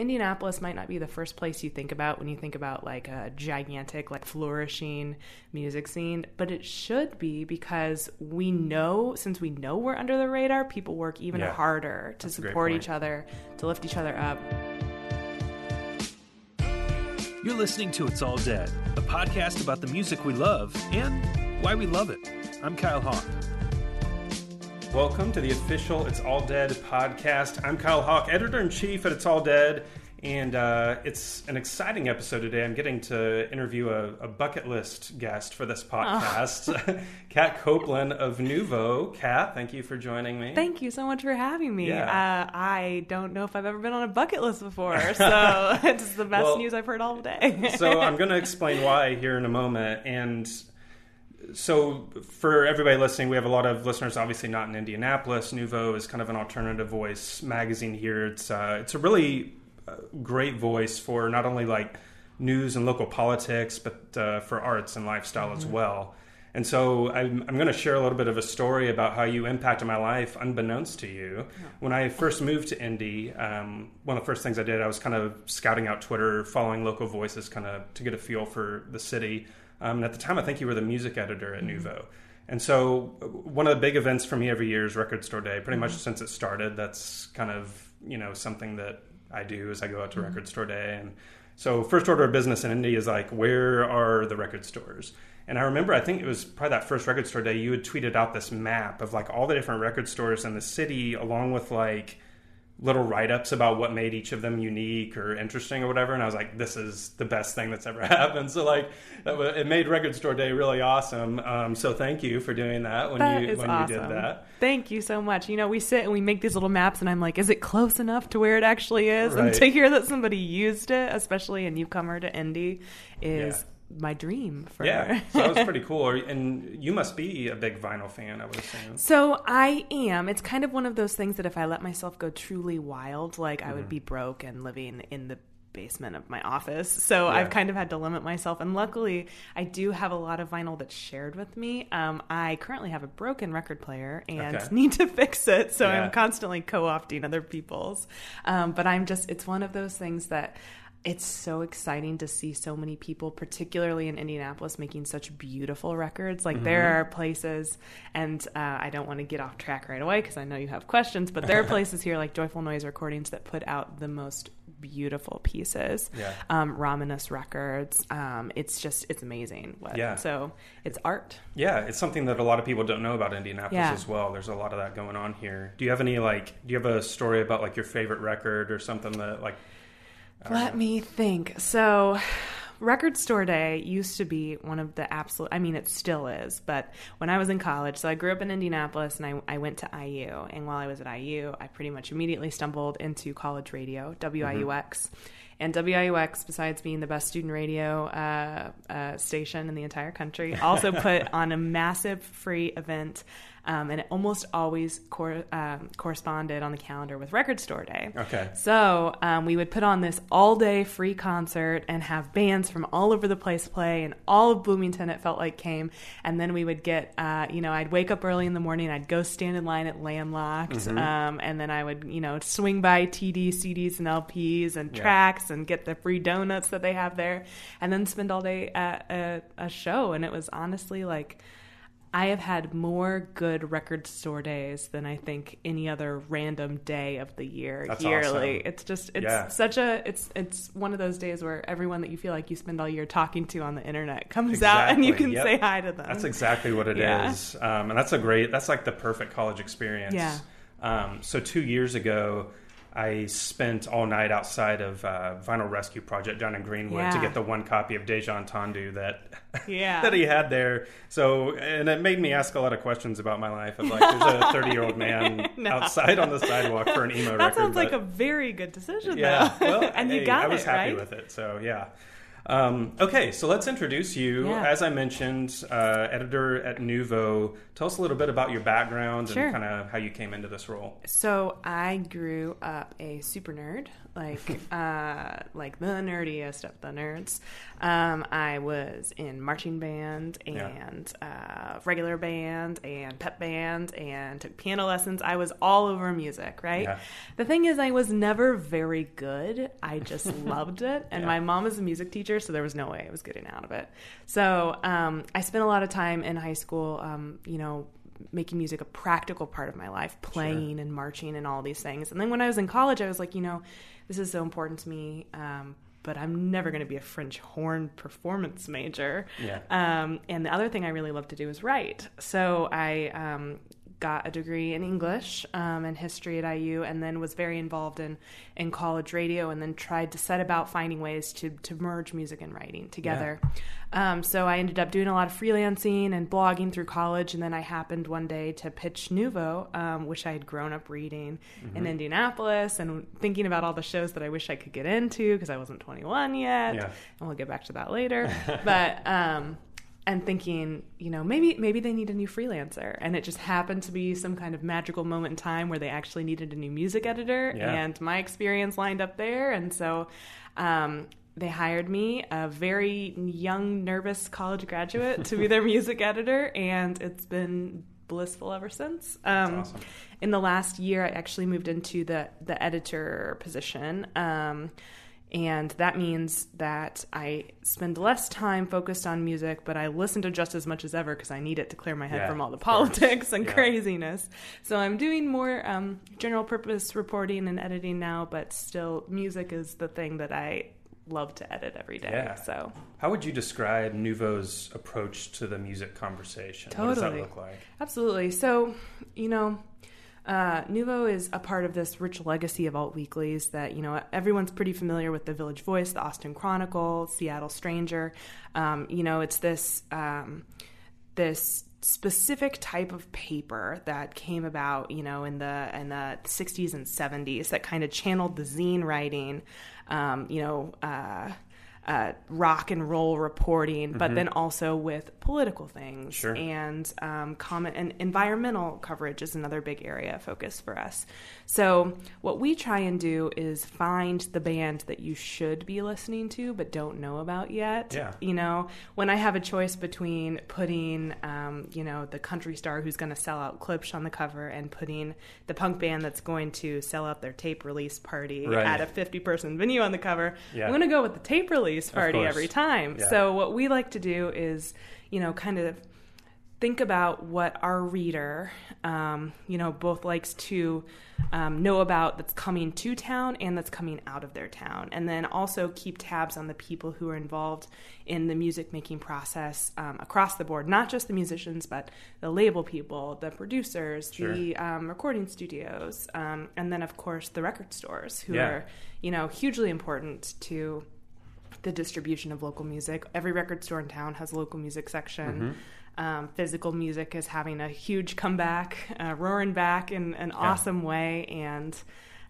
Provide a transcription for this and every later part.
Indianapolis might not be the first place you think about when you think about like a gigantic, like flourishing music scene, but it should be because we know, since we know we're under the radar, people work even Yeah. harder to That's support each other, to lift each other up. You're listening to It's All Dead, a podcast about the music we love and why we love it. I'm Kyle Hawk. Welcome to the official It's All Dead podcast. I'm Kyle Hawk, editor in chief at It's All Dead, and uh, it's an exciting episode today. I'm getting to interview a, a bucket list guest for this podcast, Kat Copeland of Nuvo. Kat, thank you for joining me. Thank you so much for having me. Yeah. Uh, I don't know if I've ever been on a bucket list before, so it's the best Well, news I've heard all day. so I'm going to explain why here in a moment. And so for everybody listening, we have a lot of listeners, obviously not in Indianapolis. Nuvo is kind of an alternative voice magazine here. It's uh, it's a really uh, great voice for not only like news and local politics, but uh, for arts and lifestyle as well. And so I'm, I'm going to share a little bit of a story about how you impacted my life unbeknownst to you. When I first moved to Indy, um, one of the first things I did, I was kind of scouting out Twitter, following local voices kind of to get a feel for the city. Um, and at the time, I think you were the music editor at Nuvo. And so uh, one of the big events for me every year is Record Store Day. Pretty much since it started, that's kind of, you know, something that I do as I go out to Record Store Day. And so first order of business in Indy is like, where are the record stores? And I remember, I think it was probably that first record store day, you had tweeted out this map of like all the different record stores in the city, along with like little write ups about what made each of them unique or interesting or whatever. And I was like, this is the best thing that's ever happened. So, like, that wa- it made Record Store Day really awesome. Um, so, thank you for doing that when, That you, when awesome. you did that. Thank you so much. You know, we sit and we make these little maps, and I'm like, is it close enough to where it actually is? And to hear that somebody used it, especially a newcomer to Indy, is Yeah. My dream for Yeah, so that was pretty cool. And you must be a big vinyl fan, I would assume. So I am. It's kind of one of those things that if I let myself go truly wild, like I would Mm-hmm. be broke and living in the basement of my office. So Yeah. I've kind of had to limit myself. And luckily, I do have a lot of vinyl that's shared with me. Um, I currently have a broken record player and Okay. need to fix it. So Yeah. I'm constantly co-opting other people's. Um, but I'm just. It's one of those things that. It's so exciting to see so many people, particularly in Indianapolis, making such beautiful records. Like there Mm-hmm. are places, and uh, I don't want to get off track right away because I know you have questions, but there are places here like Joyful Noise Recordings that put out the most beautiful pieces. Yeah. Um, Records. Um, it's just it's amazing. What, Yeah. So it's art. Yeah, it's something that a lot of people don't know about Indianapolis Yeah. as well. There's a lot of that going on here. Do you have any like? Do you have a story about like your favorite record or something that like? Let me think. So, Record Store Day used to be one of the absolute, I mean, it still is, but when I was in college, so I grew up in Indianapolis and I, I went to IU. And while I was at IU, I pretty much immediately stumbled into college radio, WIUX. And WIUX, besides being the best student radio uh, uh, station in the entire country, also put on a massive free event. Um, and it almost always cor- um, corresponded on the calendar with Record Store Day. Okay. So um, we would put on this all day free concert and have bands from all over the place play, and all of Bloomington, it felt like, came. And then we would get, uh, you know, I'd wake up early in the morning, I'd go stand in line at Landlocked, Mm-hmm. um, and then I would, you know, swing by TD, CDs, and LPs and Yeah. tracks and get the free donuts that they have there, and then spend all day at a, a show. And it was honestly like, I have had more good record store days than I think any other random day of the year That's yearly. awesome. It's just it's Yeah. such a it's it's one of those days where everyone that you feel like you spend all year talking to on the internet comes out and you can Yep. say hi to them. That's exactly what it is, Yeah. um, and that's a great. That's like the perfect college experience. Yeah. Um, so two years ago, I spent all night outside of uh, Vinyl Rescue Project down in Greenwood to get the one copy of Dejan Tandu that Yeah. that he had there. So, and it made me ask a lot of questions about my life. Of like, there's a 30 year old man No. outside on the sidewalk for an emo that record. sounds like a very good decision yeah. though. Well, and you hey, got I was it, happy right? with it. So yeah. Um, okay, so let's introduce you. Yeah. As I mentioned, uh, editor at Nuvo. Tell us a little bit about your background Sure. and kind of how you came into this role. So I grew up a super nerd. Like uh, like the nerdiest of the nerds. Um, I was in marching band and Yeah. uh, regular band and pep band and took piano lessons. I was all over music, right? Yeah. The thing is, I was never very good. I just loved it, and Yeah. my mom was a music teacher, so there was no way I was getting out of it. So um, I spent a lot of time in high school, um, you know, making music a practical part of my life, playing and marching and all these things. And then when I was in college, I was like, you know, this is so important to me. Um, but I'm never going to be a French horn performance major. Yeah. Um, and the other thing I really love to do is write. So I um, got a degree in English um, and history at IU, and then was very involved in in college radio, and then tried to set about finding ways to to merge music and writing together. Um, so I ended up doing a lot of freelancing and blogging through college, and then I happened one day to pitch Nuvo, um, which I had grown up reading in Indianapolis, and thinking about all the shows that I wish I could get into because I wasn't 21 yet. Yeah. And we'll get back to that later. but um, and thinking, you know, maybe maybe they need a new freelancer, and it just happened to be some kind of magical moment in time where they actually needed a new music editor, Yeah. and my experience lined up there, and so. Um, they hired me, a very young, nervous college graduate, to be their music editor, and it's been blissful ever since. Um, awesome. In the last year, I actually moved into the the editor position. Um, and that means that I spend less time focused on music, but I listen to just as much as ever because I need it to clear my head Yeah, from all the politics and Yeah. craziness. So I'm doing more um, general purpose reporting and editing now, but still, music is the thing that I love to edit every day. Yeah. So How would you describe Nuvo's approach to the music conversation? What does that Totally. look like? Absolutely. So, you know, uh, Nuvo is a part of this rich legacy of alt weeklies that, you know, everyone's pretty familiar with the Village Voice, the Austin Chronicle, Seattle Stranger. Um, you know, it's this um, this specific type of paper that came about, you know, in the in the 60s and 70s that kind of channeled the zine writing, um, you know, uh, uh, rock and roll reporting, but then also with political things Sure. and um, comment and environmental coverage is another big area of focus for us. So what we try and do is find the band that you should be listening to but don't know about yet. Yeah. You know, when I have a choice between putting, um, you know, the country star who's going to sell out Klipsch on the cover and putting the punk band that's going to sell out their tape release party Right. at a 50 person venue on the cover, Yeah. I'm going to go with the tape release party course. every time. Yeah. So what we like to do is, you know, kind of think about what our reader, um, you know, both likes to um, know about that's coming to town and that's coming out of their town, and then also keep tabs on the people who are involved in the music making process um, across the board, not just the musicians, but the label people, the producers, the um, recording studios, um, and then of course the record stores, who Yeah. are, you know, hugely important to the distribution of local music. Every record store in town has a local music section. Um, physical music is having a huge comeback, uh, roaring back in an awesome way. And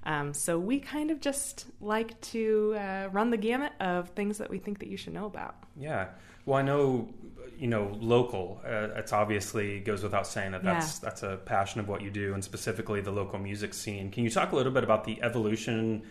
um, so we kind of just like to uh, run the gamut of things that we think that you should know about. Yeah. Well, I know, you know, local. Uh, it's obviously goes without saying that that's that's a passion of what you do, and specifically the local music scene. Can you talk a little bit about the evolution,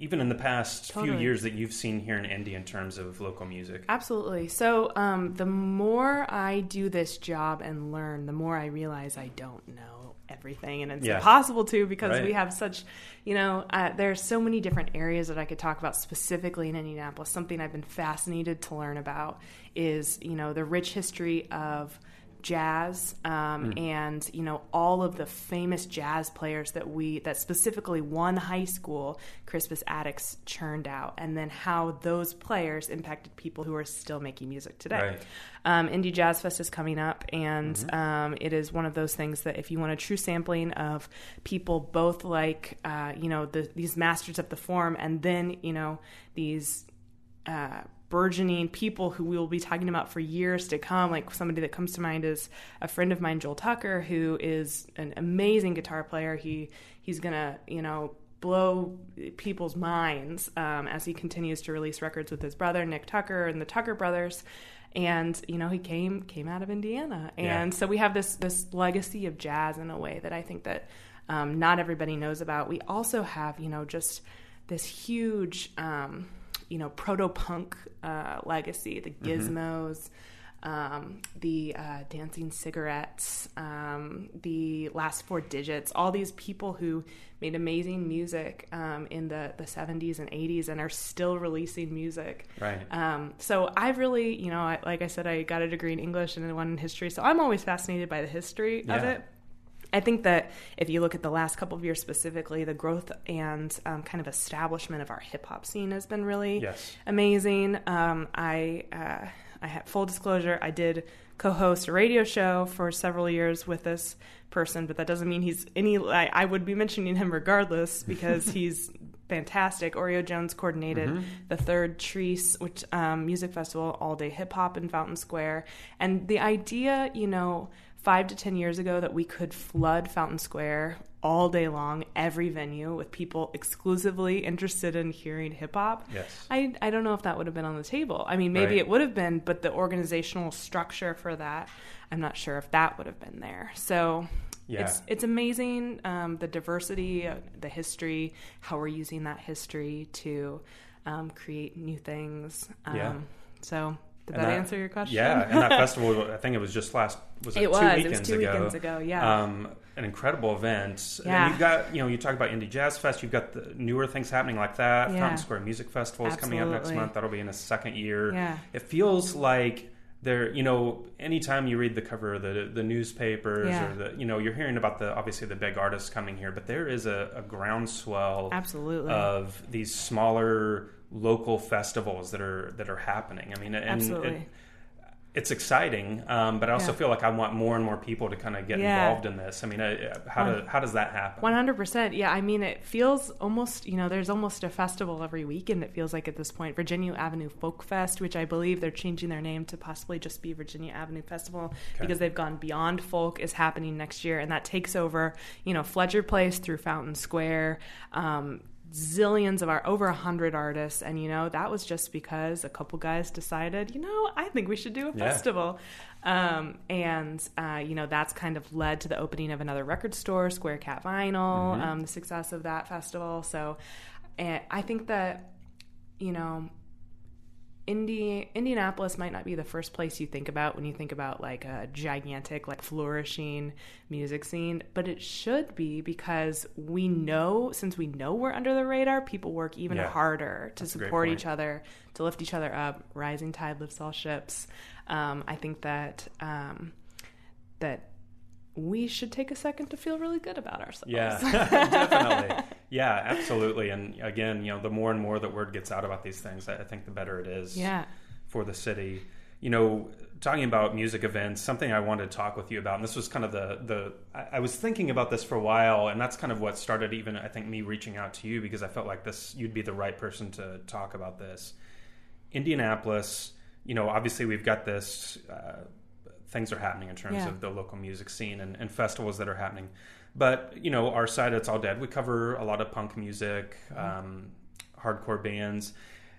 even in the past few years that you've seen here in Indy in terms of local music? Absolutely. So, um, the more I do this job and learn, the more I realize I don't know everything, and it's Yeah. impossible to because Right. we have such, you know, uh, there's so many different areas that I could talk about specifically in Indianapolis. Something I've been fascinated to learn about is, you know, the rich history of jazz um, and you know all of the famous jazz players that we that specifically one high school crispus attucks churned out and then how those players impacted people who are still making music today. Right. um, indie jazz fest is coming up and um, it is one of those things that if you want a true sampling of people both like uh, you know the, these masters of the form and then you know these uh, burgeoning people who we will be talking about for years to come. Like somebody that comes to mind is a friend of mine, Joel Tucker, who is an amazing guitar player. He he's gonna you know blow people's minds um, as he continues to release records with his brother Nick Tucker and the Tucker brothers. And you know he came came out of Indiana, Yeah. and so we have this this legacy of jazz in a way that I think that um, not everybody knows about. We also have you know just this huge, um, you know, proto punk uh, legacy. The Gizmos. Um, the uh, dancing cigarettes, um, the last four digits, all these people who made amazing music um, in the, the 70s and 80s and are still releasing music. Right. Um, so I've really, you know, I, like I said, I got a degree in English and one in history. So I'm always fascinated by the history of it. I think that if you look at the last couple of years specifically, the growth and um, kind of establishment of our hip hop scene has been really Yes. amazing. Um, I uh, I had full disclosure. I did co-host a radio show for several years with this person, but that doesn't mean he's any. I, I would be mentioning him regardless because he's fantastic. Oreo Jones coordinated the third Chreece, which um, music festival, all day hip hop in Fountain Square, and the idea, you know, five to ten years ago that we could flood Fountain Square all day long, every venue with people exclusively interested in hearing hip hop. Yes. I, I don't know if that would have been on the table. I mean, maybe Right. it would have been, but the organizational structure for that, I'm not sure if that would have been there. So Yeah. it's it's amazing um, the diversity, uh, the history, how we're using that history to um, create new things. Um, Yeah. So did And that, answer your question? Yeah, and that festival, I think it was just last, was it, It two was. It was weekends two ago? weekends ago, yeah. Um, an incredible event. Yeah. And you've got, you know, you talk about Indie Jazz Fest, you've got the newer things happening like that. Yeah. Fountain Square Music Festival is coming up next month. That'll be in its second year. Yeah. It feels like there, you know, anytime you read the cover of the the newspapers Yeah. or the, you know, you're hearing about the obviously the big artists coming here, but there is a, a groundswell Absolutely. of these smaller local festivals that are that are happening. I mean, and Absolutely. it, it's exciting, um, but I also Yeah. feel like I want more and more people to kind of get Yeah. involved in this. I mean, uh, how do, how does that happen? One hundred percent. Yeah, I mean, it feels almost you know, there's almost a festival every weekend. It feels like at this point, Virginia Avenue Folk Fest, which I believe they're changing their name to possibly just be Virginia Avenue Festival because they've gone beyond folk, is happening next year, and that takes over you know Fletcher Place through Fountain Square. Um, zillions of our over a hundred artists and you know that was just because a couple guys decided you know i think we should do a Yeah. festival um, and uh, you know that's kind of led to the opening of another record store, Square Cat Vinyl, Mm-hmm. um, the success of that festival. So uh, I think that you know. Indi- Indianapolis might not be the first place you think about when you think about like a gigantic, like flourishing music scene, but it should be because we know, since we know we're under the radar, people work even Yeah. harder to That's support each other, to lift each other up. Rising tide lifts all ships. Um, I think that um, that we should take a second to feel really good about ourselves. Yeah, definitely. Yeah, absolutely. And again, you know, the more and more that word gets out about these things, I think the better it is yeah. for the city. You know, talking about music events, something I wanted to talk with you about, and this was kind of the the I, I was thinking about this for a while, and that's kind of what started even I think me reaching out to you because I felt like this you'd be the right person to talk about this. Indianapolis, you know, obviously we've got this. Uh, things are happening in terms Yeah. of the local music scene and, and festivals that are happening. But you know, our side, it's all dead. We cover a lot of punk music, um, hardcore bands,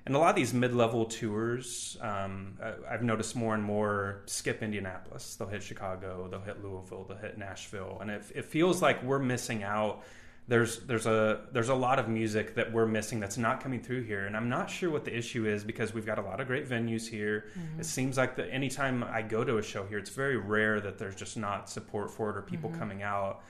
and a lot of these mid-level tours. Um, I've noticed more and more skip Indianapolis. They'll hit Chicago, they'll hit Louisville, they'll hit Nashville, and it, it feels like we're missing out. There's there's a there's a lot of music that we're missing that's not coming through here, and I'm not sure what the issue is because we've got a lot of great venues here. It seems like that anytime I go to a show here, it's very rare that there's just not support for it or people coming out.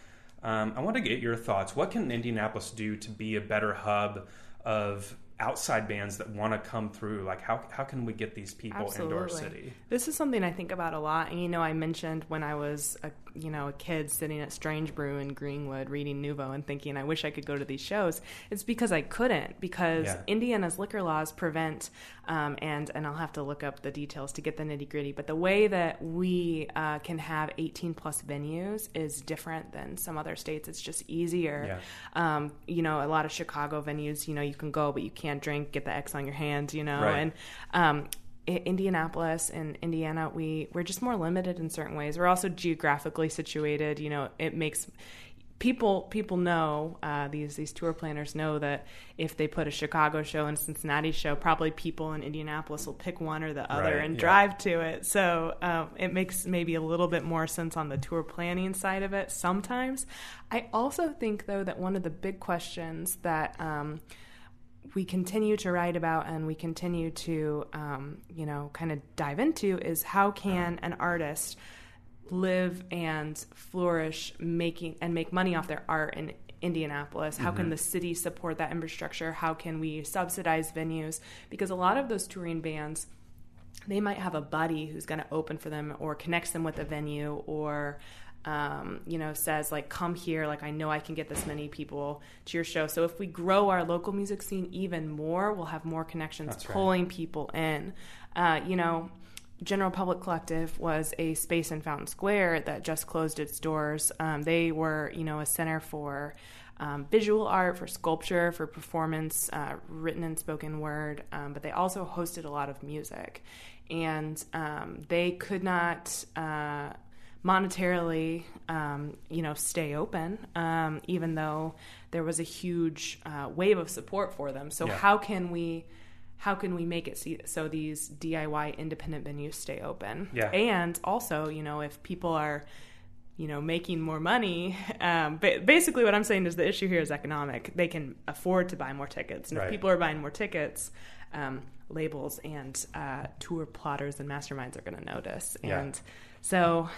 Um, I want to get your thoughts. What can Indianapolis do to be a better hub of outside bands that want to come through? Like, how, how can we get these people into our city? This is something I think about a lot. And you know, I mentioned when I was a you know a kid sitting at Strange Brew in Greenwood reading Nuvo and thinking I wish I could go to these shows. It's because I couldn't because Yeah. Indiana's liquor laws prevent um, and and I'll have to look up the details to get the nitty gritty. But the way that we uh, can have 18 plus venues is different than some other states. It's just easier. Um, you know, a lot of Chicago venues, you know, you can go but you can't drink, get the X on your hands, you know, Right. and um, Indianapolis and Indiana, we we're just more limited in certain ways. We're also geographically situated. You know, it makes people people know uh, these these tour planners know that if they put a Chicago show and a Cincinnati show, probably people in Indianapolis will pick one or the other Right, and yeah. drive to it. So um, it makes maybe a little bit more sense on the tour planning side of it sometimes. I also think though that one of the big questions that um, we continue to write about and we continue to um, you know kind of dive into is how can an artist live and flourish making and make money off their art in Indianapolis? How can the city support that infrastructure? How can we subsidize venues? Because a lot of those touring bands they might have a buddy who's going to open for them or connects them with a venue or um, you know says like come here like i know i can get this many people to your show so if we grow our local music scene even more we'll have more connections That's right. pulling people in uh, you know general public collective was a space in fountain square that just closed its doors um, they were you know a center for um, visual art, for sculpture, for performance, uh, written and spoken word, um, but they also hosted a lot of music. And um, they could not uh, monetarily, um, you know, stay open, um, even though there was a huge uh, wave of support for them. So Yeah. how can we? How can we make it see, so these DIY independent venues stay open? Yeah. And also, you know, if people are you know making more money um, ba- basically what i'm saying is the issue here is economic they can afford to buy more tickets and Right. if people are buying more tickets um, labels and uh, tour plotters and masterminds are going to notice Yeah. and so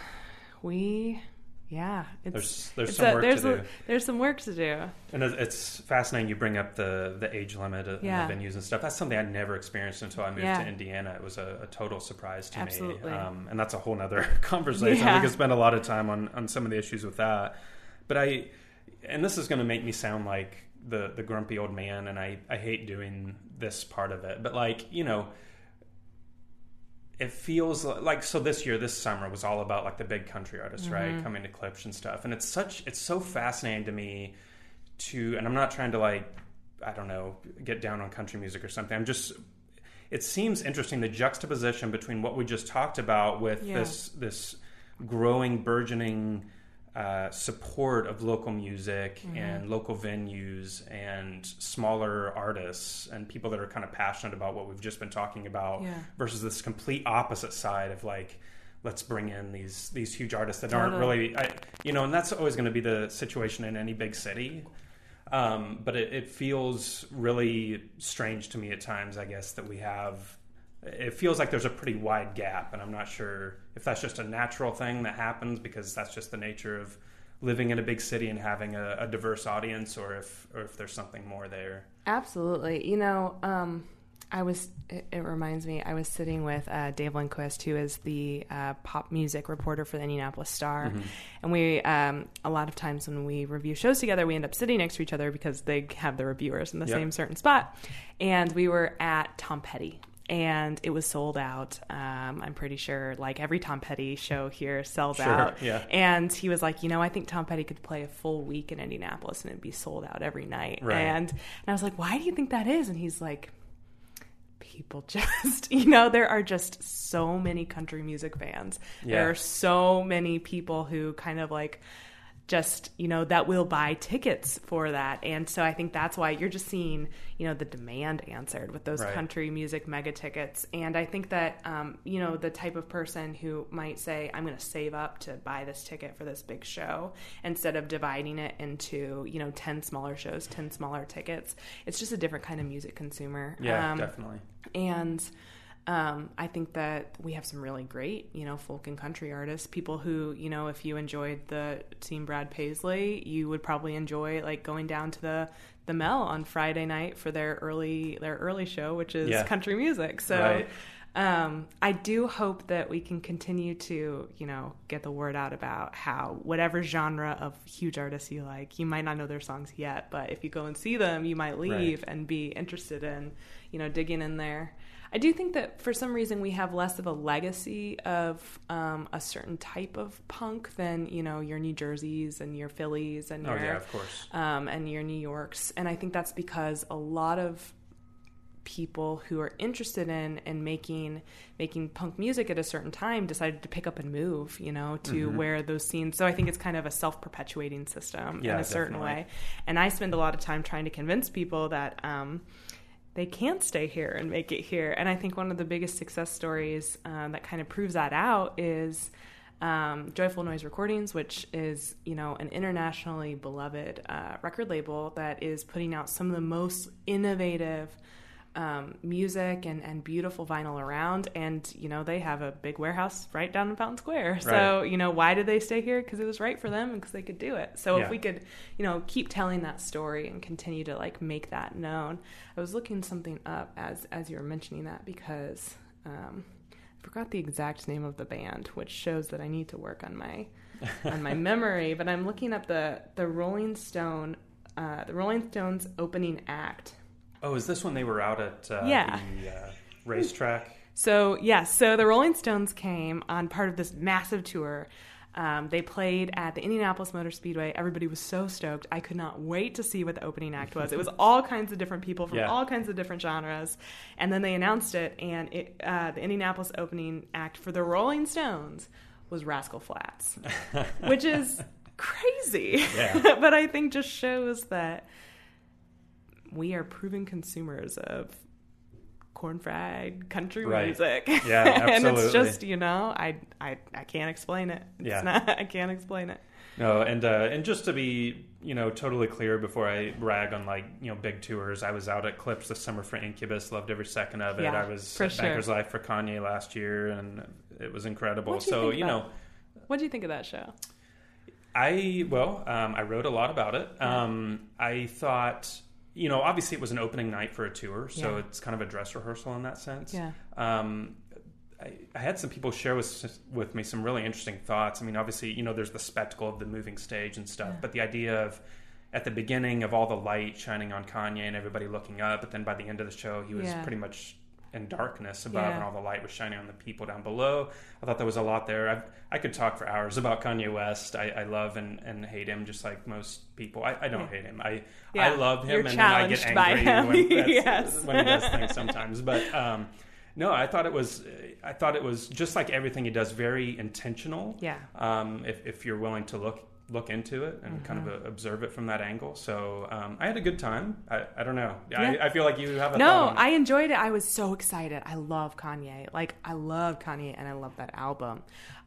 we yeah it's, There's- there's some a- work to there's do. there's some work to do And it's fascinating you bring up the the age limit and Yeah. the venues and stuff. That's something I'd never experienced until I moved Yeah. to Indiana. It was a, a total surprise to Absolutely. me. Um, and that's a whole nother conversation. Yeah. We could spend a lot of time on, on some of the issues with that. But I, and this is going to make me sound like the, the grumpy old man, and I, I hate doing this part of it. But like, you know, it feels li- like so this year this summer was all about like the big country artists right? Mm-hmm. Coming to Klipsch and stuff. And it's such it's so fascinating to me to and i'm not trying to like i don't know get down on country music or something. I'm just it seems interesting the juxtaposition between what we just talked about with Yeah. this this growing burgeoning uh, support of local music Mm-hmm. and local venues and smaller artists and people that are kind of passionate about what we've just been talking about Yeah. versus this complete opposite side of like let's bring in these these huge artists that aren't really I, you know and that's always going to be the situation in any big city um, but it, it feels really strange to me at times i guess that we have it feels like there's a pretty wide gap and i'm not sure if that's just a natural thing that happens because that's just the nature of living in a big city and having a, a diverse audience or if or if there's something more there Absolutely. You know, um, I was, it, it reminds me, I was sitting with uh, Dave Lindquist, who is the uh, pop music reporter for the Indianapolis Star. And we, um, a lot of times when we review shows together, we end up sitting next to each other because they have the reviewers in the Yep. same certain spot. And we were at Tom Petty. And it was sold out. Um, I'm pretty sure, like every Tom Petty show here sells Sure, out. yeah. And he was like, you know, I think Tom Petty could play a full week in Indianapolis and it'd be sold out every night. Right. And and I was like, why do you think that is? And he's like, people just, you know, there are just so many country music fans. Yeah. There are so many people who kind of like just, you know, that will buy tickets for that. And so I think that's why you're just seeing, you know, the demand answered with those Right. country music mega tickets. And I think that, um, you know, the type of person who might say, I'm going to save up to buy this ticket for this big show instead of dividing it into, you know, 10 smaller shows, 10 smaller tickets. It's just a different kind of music consumer. yeah Um, definitely and um, I think that we have some really great, you know, folk and country artists. People who, you know, if you enjoyed the team Brad Paisley, you would probably enjoy like going down to the the Mel on Friday night for their early their early show, which is Yeah. country music. So. Right. Um, I do hope that we can continue to, you know, get the word out about how whatever genre of huge artists you like, you might not know their songs yet, but if you go and see them, you might leave and be interested in, you know, digging in there. I do think that for some reason we have less of a legacy of um, a certain type of punk than you know your New Jerseys and your Phillies and oh your yeah of course um, and your New Yorks, and I think that's because a lot of people who are interested in in making making punk music at a certain time decided to pick up and move you know to Mm-hmm. where those scenes so i think it's kind of a self-perpetuating system in Yeah, a certain definitely. way and i spend a lot of time trying to convince people that um, they can't stay here and make it here. And i think one of the biggest success stories um, that kind of proves that out is um, Joyful Noise Recordings, which is you know an internationally beloved uh, record label that is putting out some of the most innovative um, music and, and beautiful vinyl around. And, you know, they have a big warehouse right down in Fountain Square. So, Right. you know, why did they stay here? Because it was right for them and because they could do it. So Yeah. if we could, you know, keep telling that story and continue to like make that known. I was looking something up as, as you were mentioning that because, um, I forgot the exact name of the band, which shows that I need to work on my on my memory. But I'm looking up the the Rolling Stone, uh, the Rolling Stones opening act, Oh, is this when they were out at uh, Yeah. the uh, racetrack? So yes, so the Rolling Stones came on part of this massive tour. Um, they played at the Indianapolis Motor Speedway. Everybody was so stoked. I could not wait to see what the opening act was. It was all kinds of different people from Yeah. all kinds of different genres, and then they announced it. And it, uh, the Indianapolis opening act for the Rolling Stones was Rascal Flatts, which is crazy. Yeah. but I think just shows that we are proven consumers of corn fried country Right. music. Yeah, and it's just, you know, I I I can't explain it. It's Yeah. not I can't explain it. No, and uh, and just to be you know totally clear before I rag on like you know big tours, I was out at Klipsch this summer for Incubus, loved every second of it. Yeah, I was at sure. Banker's Life for Kanye last year, and it was incredible. You so you know, What do you think of that show? I well, um, I wrote a lot about it. Um, I thought, you know, obviously it was an opening night for a tour, so Yeah. it's kind of a dress rehearsal in that sense. Yeah. Um, I, I had some people share with with me some really interesting thoughts. I mean, obviously, you know, there's the spectacle of the moving stage and stuff, Yeah. but the idea of at the beginning of all the light shining on Kanye and everybody looking up, but then by the end of the show, he was Yeah. pretty much in darkness above, Yeah. and all the light was shining on the people down below. I thought there was a lot there. I, I could talk for hours about Kanye West. I, I love and, and hate him just like most people. I, I don't hate him. I Yeah. I love him, You're and then I get angry when, Yes. when he does things sometimes. But um, no, I thought it was. I thought it was just like everything he does, very intentional. Yeah. Um, if if you're willing to look look into it and kind Mm-hmm. of uh, observe it from that angle. So um, I had a good time. I, I don't know. Yeah. I, I feel like you have a No. I enjoyed it. I was so excited. I love Kanye. Like I love Kanye and I love that album.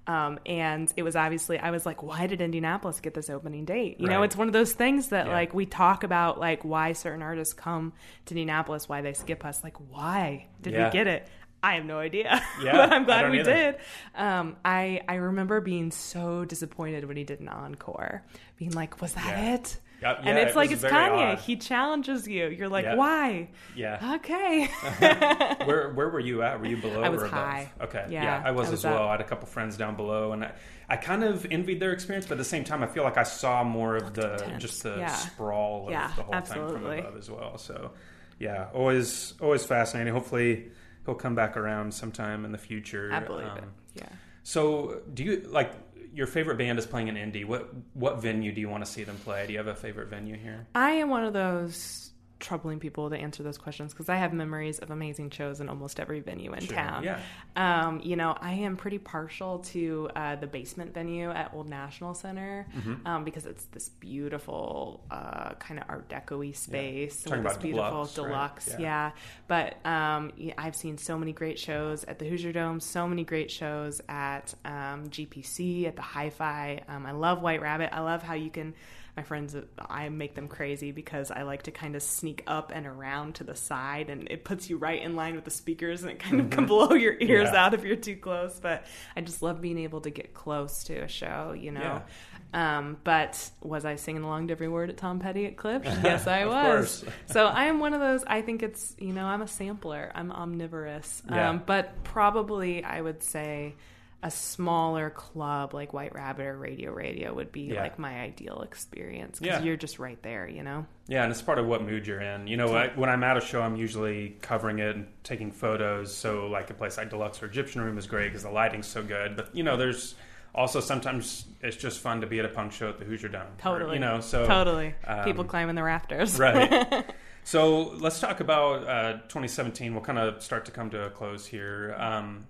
Um, and it was obviously I was like, why did Indianapolis get this opening date? You know, it's one of those things that Yeah. like we talk about like why certain artists come to Indianapolis, why they skip us. Like, why did Yeah. we get it? I have no idea. Yeah, but I'm glad we either. did. Um, I I remember being so disappointed when he did an encore, being like, was that Yeah. it? Yeah, and it's it like it's Kanye. odd. He challenges you. You're like, Yeah. why? Yeah. Okay. where where were you at? Were you below I was or above? high. Okay. Yeah, Yeah, I was I was as well. up. I had a couple friends down below, and I, I kind of envied their experience, but at the same time, I feel like I saw more of the intense. just the Yeah. sprawl of the whole absolutely. thing from above as well. So, yeah, always always fascinating. Hopefully, he'll come back around sometime in the future. I believe Um, it. Yeah. So, do you like your favorite band is playing in Indy? What what venue do you want to see them play? Do you have a favorite venue here? I am one of those troubling people to answer those questions because I have memories of amazing shows in almost every venue in Sure, town. yeah. Um, you know, I am pretty partial to uh, the basement venue at Old National Center Mm-hmm. um, because it's this beautiful uh, kind of Art Deco-y space. Talking with this about beautiful deluxe, right? Yeah. Yeah. But um, yeah, I've seen so many great shows at the Hoosier Dome, so many great shows at um, GPC, at the Hi Fi. Um, I love White Rabbit. I love how you can. My friends, I make them crazy because I like to kind of sneak up and around to the side, and it puts you right in line with the speakers, and it kind of can blow your ears Mm-hmm. Yeah. out if you're too close. But I just love being able to get close to a show, you know. Um, but was I singing along to every word at Tom Petty at Klipsch? Yes, I Of was. course. so I am one of those. I think it's you know I'm a sampler. I'm omnivorous. Yeah. Um, but probably I would say a smaller club like White Rabbit or Radio Radio would be Yeah. like my ideal experience because Yeah. you're just right there. You know. Yeah, and it's part of what mood you're in. You know, I, when I'm at a show, I'm usually covering it and taking photos. So, like a place like Deluxe or Egyptian Room is great because the lighting's so good. But you know, there's also sometimes it's just fun to be at a punk show at the Hoosier Dome. or, Totally. you know, so totally. um, People climbing the rafters. right. So let's talk about uh, 2017. We'll kind of start to come to a close here. Um,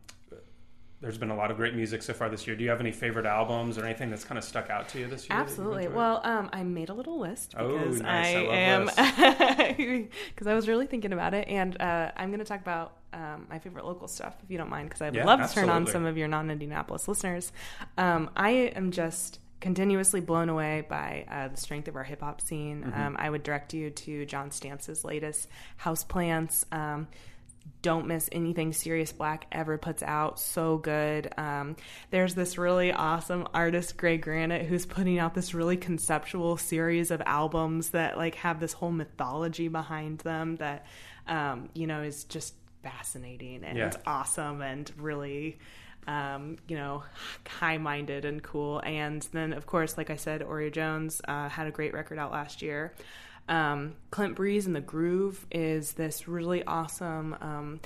there's been a lot of great music so far this year. Do you have any favorite albums or anything that's kind of stuck out to you this year? Absolutely. Well, um, I made a little list Oh, because nice. I I, love am because I was really thinking about it, and uh, I'm going to talk about um, my favorite local stuff, if you don't mind, because I would Yeah, love to turn on some of your non-Indianapolis listeners. Um, I am just continuously blown away by uh, the strength of our hip hop scene. Mm-hmm. Um, I would direct you to John Stamps' latest House Plants. Um, don't miss anything Sirius Blvck ever puts out. So good. Um, there's this really awesome artist, Gray Granite, who's putting out this really conceptual series of albums that like have this whole mythology behind them that um, you know is just fascinating and Yeah. awesome and really um, you know, high minded and cool. And then, of course, like I said, Oreo Jones uh, had a great record out last year. Um, Clint Breeze and the Groove is this really awesome um,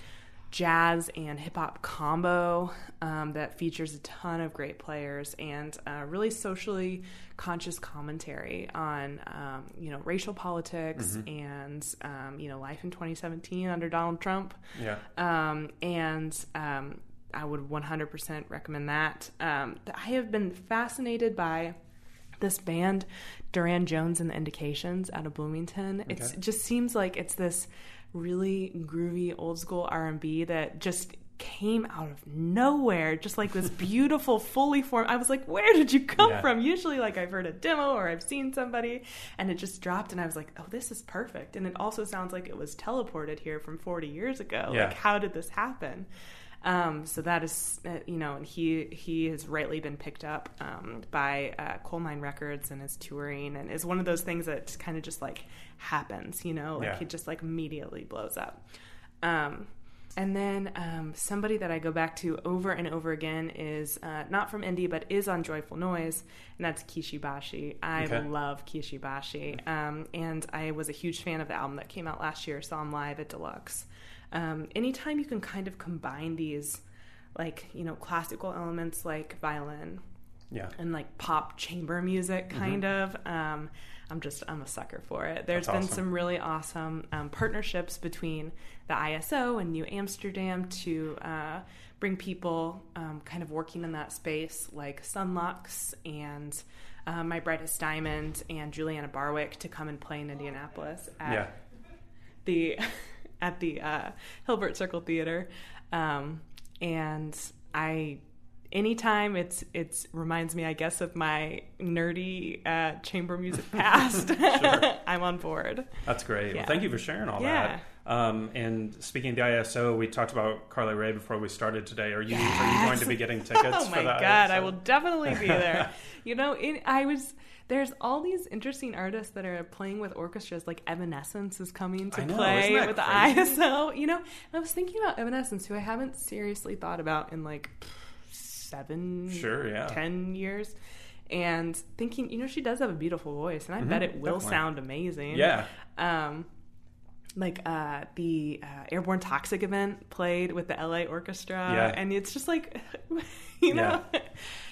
jazz and hip hop combo um, that features a ton of great players and uh, really socially conscious commentary on um, you know racial politics and um, you know life in 2017 under Donald Trump Yeah. um, and um, I would 100% recommend that. Um, I have been fascinated by this band, Durand Jones and the Indications, out of Bloomington. It's, Okay. it just seems like it's this really groovy old school R&B that just came out of nowhere just like this beautiful fully formed i was like where did you come Yeah. from usually like i've heard a demo or i've seen somebody and it just dropped and i was like oh this is perfect and it also sounds like it was teleported here from 40 years ago Yeah. like how did this happen um, so that is, uh, you know, and he he has rightly been picked up um, by uh, Colemine Records and is touring, and is one of those things that kind of just like happens, you know, like Yeah. it just like immediately blows up. Um, and then um, somebody that I go back to over and over again is uh, not from indie, but is on Joyful Noise, and that's Kishi Bashi. I Okay. love Kishi Bashi, um, and I was a huge fan of the album that came out last year. Saw him live at Deluxe. Um, anytime you can kind of combine these, like you know, classical elements like violin Yeah. and like pop chamber music kind of um, i'm just i'm a sucker for it There's Mm-hmm. That's been awesome. some really awesome um, partnerships between the iso and new amsterdam to uh, bring people um, kind of working in that space like Son Lux and uh, my brightest diamond and juliana barwick to come and play in indianapolis at Yeah. the at the uh, Hilbert Circle Theater, um, and I anytime it's it's reminds me, I guess, of my nerdy uh, chamber music past. I'm on board. That's great. Yeah. Well, thank you for sharing all Yeah. that. Um, and speaking of the ISO, we talked about Carly Rae before we started today. Are you are you going to be getting tickets? Oh my god, ISO? I will definitely be there. you know, it, I was. There's all these interesting artists that are playing with orchestras, like Evanescence is coming to know, play with the? ISO. You know, and I was thinking about Evanescence, who I haven't seriously thought about in like seven, Sure, yeah. ten years, and thinking, you know, she does have a beautiful voice, and I bet it will Mm-hmm. definitely. sound amazing. Yeah. Um, like uh, the uh, Airborne Toxic event played with the LA Orchestra, Yeah. and it's just like, you know,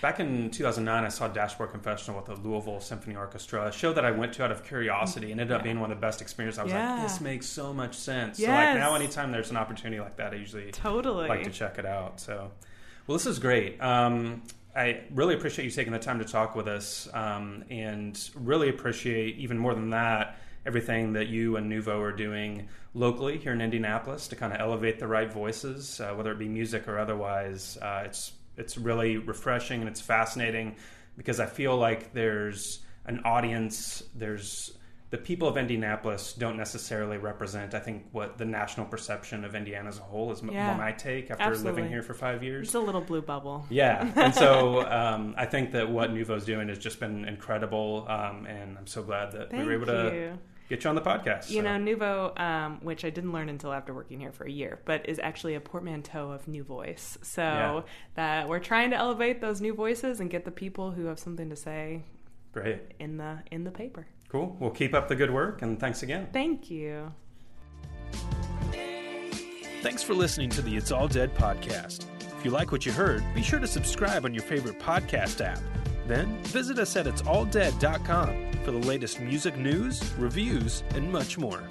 Back in 2009, I saw Dashboard Confessional with the Louisville Symphony Orchestra, a show that I went to out of curiosity and ended up being one of the best experiences. I was Yeah. like, this makes so much sense. So like now, anytime there's an opportunity like that, I usually totally. like to check it out. So, well, this is great. Um, I really appreciate you taking the time to talk with us, um, and really appreciate even more than that everything that you and Nuvo are doing locally here in Indianapolis to kind of elevate the right voices, uh, whether it be music or otherwise. Uh, it's it's really refreshing and it's fascinating because I feel like there's an audience. There's the people of Indianapolis don't necessarily represent, I think, what the national perception of Indiana as a whole is Yeah. my take after Absolutely. living here for five years. It's a little blue bubble. Yeah, and so um, I think that what Nuvo's doing has just been incredible, um, and I'm so glad that we were able to you. Get you on the podcast. You so. know, Nuvo, um, which I didn't learn until after working here for a year, but is actually a portmanteau of new voice. So Yeah. that we're trying to elevate those new voices and get the people who have something to say great, in the in the paper. cool. Well, keep up the good work, and thanks again. Thank you. Thanks for listening to the It's All Dead podcast. If you like what you heard, be sure to subscribe on your favorite podcast app. Then visit us at itsalldead.com for the latest music news, reviews, and much more.